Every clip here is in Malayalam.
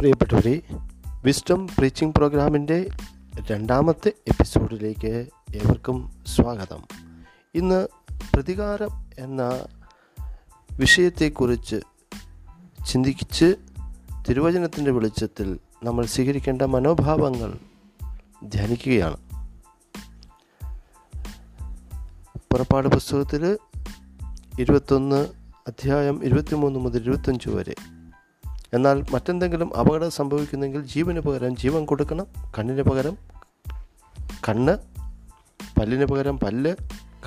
പ്രിയപ്പെട്ടവരെ വിസ്റ്റം പ്രീച്ചിങ് പ്രോഗ്രാമിന്റെ രണ്ടാമത്തെ എപ്പിസോഡിലേക്ക് ഏവർക്കും സ്വാഗതം. ഇന്ന് പ്രതികാരം എന്ന വിഷയത്തെക്കുറിച്ച് ചിന്തിച്ച് തിരുവചനത്തിന്റെ വെളിച്ചത്തിൽ നമ്മൾ സ്വീകരിക്കേണ്ട മനോഭാവങ്ങൾ ധ്യാനിക്കുകയാണ്. പുറപ്പാട് പുസ്തകത്തിൽ ഇരുപത്തൊന്ന് അധ്യായം ഇരുപത്തിമൂന്ന് മുതൽ ഇരുപത്തഞ്ച് വരെ എന്നാൽ മറ്റെന്തെങ്കിലും അപകടം സംഭവിക്കുന്നെങ്കിൽ ജീവന് പകരം ജീവൻ കൊടുക്കണം. കണ്ണിന് പകരം കണ്ണ് പല്ലിന് പകരം പല്ല്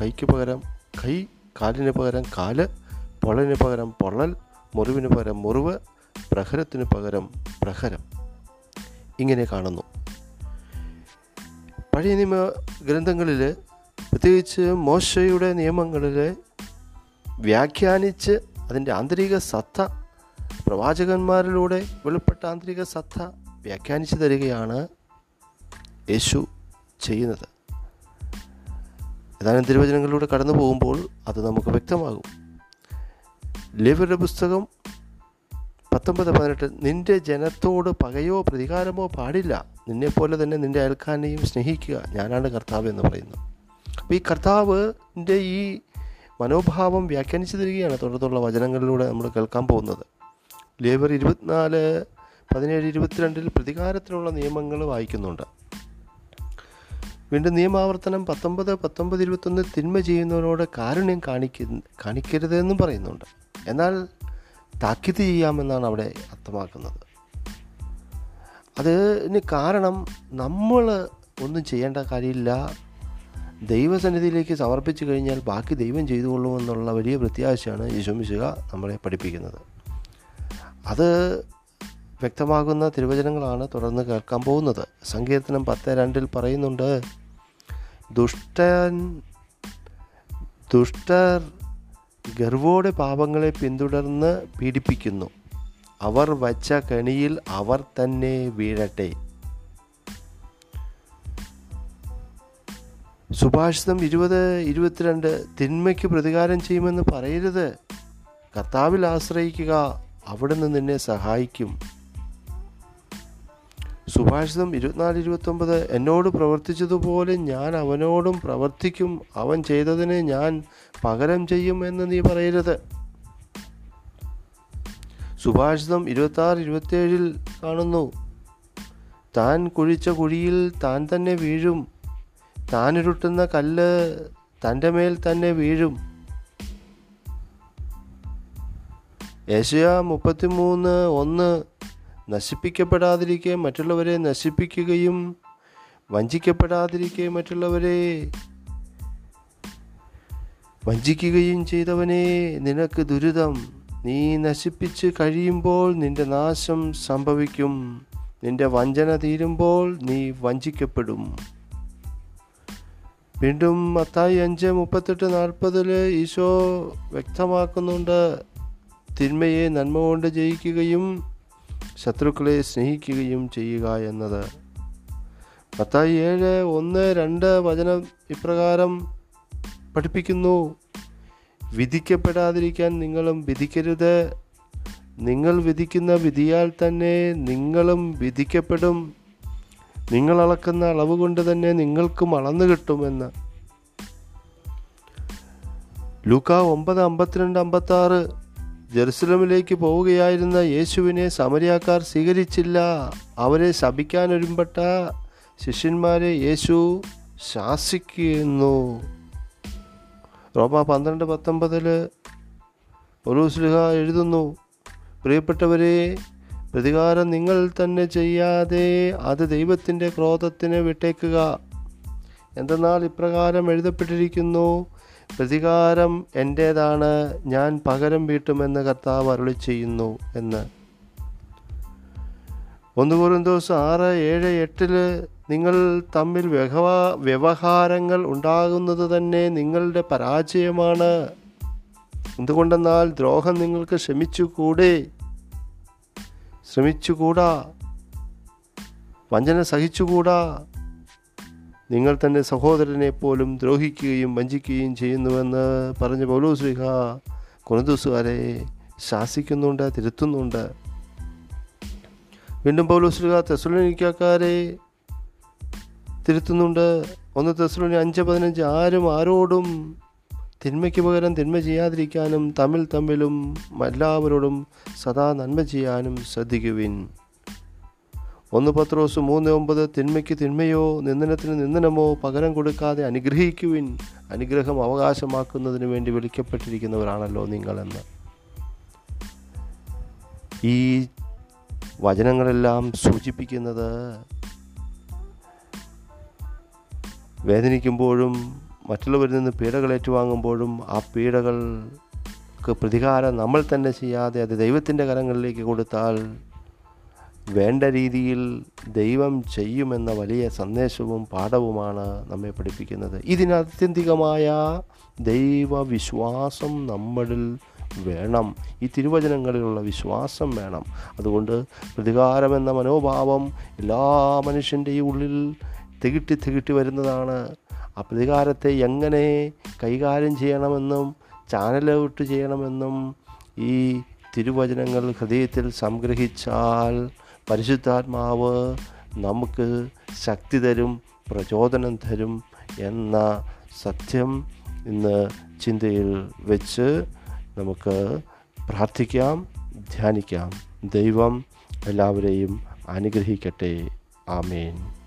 കൈക്ക് പകരം കൈ കാലിന് പകരം കാൽ പൊള്ളലിന് പകരം പൊള്ളൽ മുറിവിന് പകരം മുറിവ് പ്രഹരത്തിന് പകരം പ്രഹരം. ഇങ്ങനെ കാണുന്നു. പഴയ നിയമ ഗ്രന്ഥങ്ങളിൽ പ്രത്യേകിച്ച് മോശയുടെ നിയമങ്ങളിൽ വ്യാഖ്യാനിച്ച് അതിന്റെ ആന്തരിക സത്ത പ്രവാചകന്മാരിലൂടെ വെളിപ്പെട്ട ആന്തരിക സത്ത വ്യാഖ്യാനിച്ചു തരികയാണ് യേശു ചെയ്യുന്നത്. ഏതാനും തിരുവചനങ്ങളിലൂടെ കടന്നു പോകുമ്പോൾ അത് നമുക്ക് വ്യക്തമാകും. ലേവരുടെ പുസ്തകം പത്തൊമ്പത് പതിനെട്ട് നിന്റെ ജനത്തോട് പകയോ പ്രതികാരമോ പാടില്ല. നിന്നെപ്പോലെ തന്നെ നിന്റെ അയൽക്കാരനെയും സ്നേഹിക്കുക ഞാനാണ് കർത്താവ് എന്ന് പറയുന്നു. അപ്പോൾ ഈ കർത്താവിന്റെ ഈ മനോഭാവം വ്യാഖ്യാനിച്ചു തരികയാണ് തുടർന്നുള്ള വചനങ്ങളിലൂടെ നമ്മൾ കേൾക്കാൻ പോകുന്നത്. ലേബർ ഇരുപത്തിനാല് പതിനേഴ് ഇരുപത്തിരണ്ടിൽ പ്രതികാരത്തിനുള്ള നിയമങ്ങൾ വായിക്കുന്നുണ്ട്. വീണ്ടും നിയമാവർത്തനം പത്തൊമ്പത് പത്തൊമ്പത് ഇരുപത്തൊന്ന് തിന്മ ചെയ്യുന്നവരോട് കാരുണ്യം കാണിക്ക കാണിക്കരുതെന്നും പറയുന്നുണ്ട്. എന്നാൽ താക്കീത് ചെയ്യാമെന്നാണ് അവിടെ അർത്ഥമാക്കുന്നത്. അതിന് കാരണം നമ്മൾ ഒന്നും ചെയ്യേണ്ട കാര്യമില്ല. ദൈവസന്നിധിയിലേക്ക് സമർപ്പിച്ചു കഴിഞ്ഞാൽ ബാക്കി ദൈവം ചെയ്തുകൊള്ളുമെന്നുള്ള വലിയ പ്രത്യാശയാണ് യേശുമിശുക നമ്മളെ പഠിപ്പിക്കുന്നത്. അത് വ്യക്തമാകുന്ന തിരുവചനങ്ങളാണ് തുടർന്ന് കേൾക്കാൻ പോകുന്നത്. സങ്കീർത്തനം പത്ത് രണ്ടിൽ പറയുന്നുണ്ട് ദുഷ്ടൻ ദുഷ്ടർ ഗർവോടെ പാപങ്ങളെ പിന്തുടർന്ന് പീഡിപ്പിക്കുന്നു. അവർ വച്ച കണിയിൽ അവർ തന്നെ വീഴട്ടെ. സുഭാഷിതം ഇരുപത് ഇരുപത്തിരണ്ട് തിന്മയ്ക്ക് പ്രതികാരം ചെയ്യുമെന്ന് പറയരുത്. കർത്താവിൽ ആശ്രയിക്കുക. അവിടുന്ന് നിന്നെ സഹായിക്കും. സുഭാഷിതം ഇരുപത്തിനാല് ഇരുപത്തൊമ്പത് എന്നോട് പ്രവർത്തിച്ചതുപോലെ ഞാൻ അവനോടും പ്രവർത്തിക്കും. അവൻ ചെയ്തതിന് ഞാൻ പകരം ചെയ്യും എന്ന് നീ പറയരുത്. സുഭാഷിതം ഇരുപത്താറ് ഇരുപത്തേഴിൽ കാണുന്നു താൻ കുഴിച്ച കുഴിയിൽ താൻ തന്നെ വീഴും. താനിരുട്ടുന്ന കല്ല് തന്റെ മേൽ തന്നെ വീഴും. ഏഷ്യ മുപ്പത്തിമൂന്ന് ഒന്ന് നശിപ്പിക്കപ്പെടാതിരിക്കെ മറ്റുള്ളവരെ നശിപ്പിക്കുകയും വഞ്ചിക്കപ്പെടാതിരിക്കെ മറ്റുള്ളവരെ വഞ്ചിക്കുകയും ചെയ്തവനെ നിനക്ക് ദുരിതം. നീ നശിപ്പിച്ച് കഴിയുമ്പോൾ നിന്റെ നാശം സംഭവിക്കും. നിന്റെ വഞ്ചന തീരുമ്പോൾ നീ വഞ്ചിക്കപ്പെടും. വീണ്ടും മത്തായി അഞ്ച് മുപ്പത്തെട്ട് നാൽപ്പതിൽ ഈശോ വ്യക്തമാക്കുന്നുണ്ട് തിന്മയെ നന്മ കൊണ്ട് ജയിക്കുകയും ശത്രുക്കളെ സ്നേഹിക്കുകയും ചെയ്യുക എന്നത്. പത്തായി ഏഴ് ഒന്ന് രണ്ട് വചനം ഇപ്രകാരം പഠിപ്പിക്കുന്നു. വിധിക്കപ്പെടാതിരിക്കാൻ നിങ്ങളും വിധിക്കരുത്. നിങ്ങൾ വിധിക്കുന്ന വിധിയാൽ തന്നെ നിങ്ങളും വിധിക്കപ്പെടും. നിങ്ങൾ അളക്കുന്ന അളവ് കൊണ്ട് തന്നെ നിങ്ങൾക്കും അളന്നു കിട്ടുമെന്ന് ലൂക്ക ഒമ്പത് അമ്പത്തിരണ്ട് അമ്പത്തി ആറ് ജെറുസലമിലേക്ക് പോവുകയായിരുന്ന യേശുവിനെ സമരിയാക്കാർ സ്വീകരിച്ചില്ല. അവരെ ശപിക്കാനൊരുമ്പെട്ട ശിഷ്യന്മാരെ യേശു ശാസിക്കുന്നു. റോമ പന്ത്രണ്ട് പത്തൊമ്പതിൽ ഒറൂസ്ലിഹ എഴുതുന്നു പ്രിയപ്പെട്ടവരെ പ്രതികാരം നിങ്ങൾ തന്നെ ചെയ്യാതെ അത് ദൈവത്തിന്റെ ക്രോധത്തിന് വിട്ടേക്കുക. എന്തെന്നാൽ ഇപ്രകാരം എഴുതപ്പെട്ടിരിക്കുന്നു. പ്രതികാരം എന്റേതാണ് ഞാൻ പകരം വീട്ടുമെന്ന് കർത്താവ് അരുളി ചെയ്യുന്നു എന്ന്. ഒന്ന് ദിവസം ആറ് ഏഴ് എട്ടിൽ നിങ്ങൾ തമ്മിൽ വ്യവഹാ വ്യവഹാരങ്ങൾ ഉണ്ടാകുന്നത് തന്നെ നിങ്ങളുടെ പരാജയമാണ്. എന്തുകൊണ്ടെന്നാൽ ദ്രോഹം നിങ്ങൾക്ക് ശ്രമിച്ചുകൂടെ? ശ്രമിച്ചുകൂടാ? വഞ്ചന സഹിച്ചുകൂടാ? നിങ്ങൾ തന്റെ സഹോദരനെ പോലും ദ്രോഹിക്കുകയും വഞ്ചിക്കുകയും ചെയ്യുന്നുവെന്ന് പറഞ്ഞ പൗലോസ്ലിഹ കൊനദൂസുകാരെ ശാസിക്കുന്നുണ്ട് തിരുത്തുന്നുണ്ട്. വീണ്ടും പൗലോസ്ലിക തെസുലിക്കാക്കാരെ തിരുത്തുന്നുണ്ട്. ഒന്ന് തെസ്സലോനി അഞ്ച് പതിനഞ്ച് ആരും ആരോടും തിന്മയ്ക്ക് പകരം തിന്മ ചെയ്യാതിരിക്കാനും തമ്മിൽ തമ്മിലും എല്ലാവരോടും സദാ നന്മ ചെയ്യാനും ശ്രദ്ധിക്കുവിൻ. ഒന്ന് പത്രോസ് മൂന്ന് ഒമ്പത് തിന്മയ്ക്ക് തിന്മയോ നിന്ദനത്തിന് നിന്ദനമോ പകരം കൊടുക്കാതെ അനുഗ്രഹിക്കുവിൻ. അനുഗ്രഹം അവകാശമാക്കുന്നതിന് വേണ്ടി വിളിക്കപ്പെട്ടിരിക്കുന്നവരാണല്ലോ നിങ്ങളെന്ന്. ഈ വചനങ്ങളെല്ലാം സൂചിപ്പിക്കുന്നത് വേദനിക്കുമ്പോഴും മറ്റുള്ളവരിൽ നിന്ന് പീഡകൾ ഏറ്റുവാങ്ങുമ്പോഴും ആ പീഡകൾക്ക് പ്രതികാരം നമ്മൾ തന്നെ ചെയ്യാതെ അത് ദൈവത്തിന്റെ കരങ്ങളിലേക്ക് കൊടുത്താൽ വേണ്ട രീതിയിൽ ദൈവം ചെയ്യുമെന്ന വലിയ സന്ദേശവും പാഠവുമാണ് നമ്മെ പഠിപ്പിക്കുന്നത്. ഇതിനത്യന്തികമായ ദൈവവിശ്വാസം നമ്മളിൽ വേണം. ഈ തിരുവചനങ്ങളിലുള്ള വിശ്വാസം വേണം. അതുകൊണ്ട് പ്രതികാരമെന്ന മനോഭാവം എല്ലാ മനുഷ്യന്റെയും ഉള്ളിൽ തികിട്ടി തികിട്ടി വരുന്നതാണ്. ആ പ്രതികാരത്തെ എങ്ങനെ കൈകാര്യം ചെയ്യണമെന്നും ചാനൽ ഔട്ട് ചെയ്യണമെന്നും ഈ തിരുവചനങ്ങൾ ഹൃദയത്തിൽ സംഗ്രഹിച്ചാൽ പരിശുദ്ധാത്മാവ് നമുക്ക് ശക്തി തരും പ്രചോദനം തരും എന്ന സത്യം ഇന്ന് ചിന്തയിൽ വെച്ച് നമുക്ക് പ്രാർത്ഥിക്കാം ധ്യാനിക്കാം. ദൈവം എല്ലാവരെയും അനുഗ്രഹിക്കട്ടെ. ആമേൻ.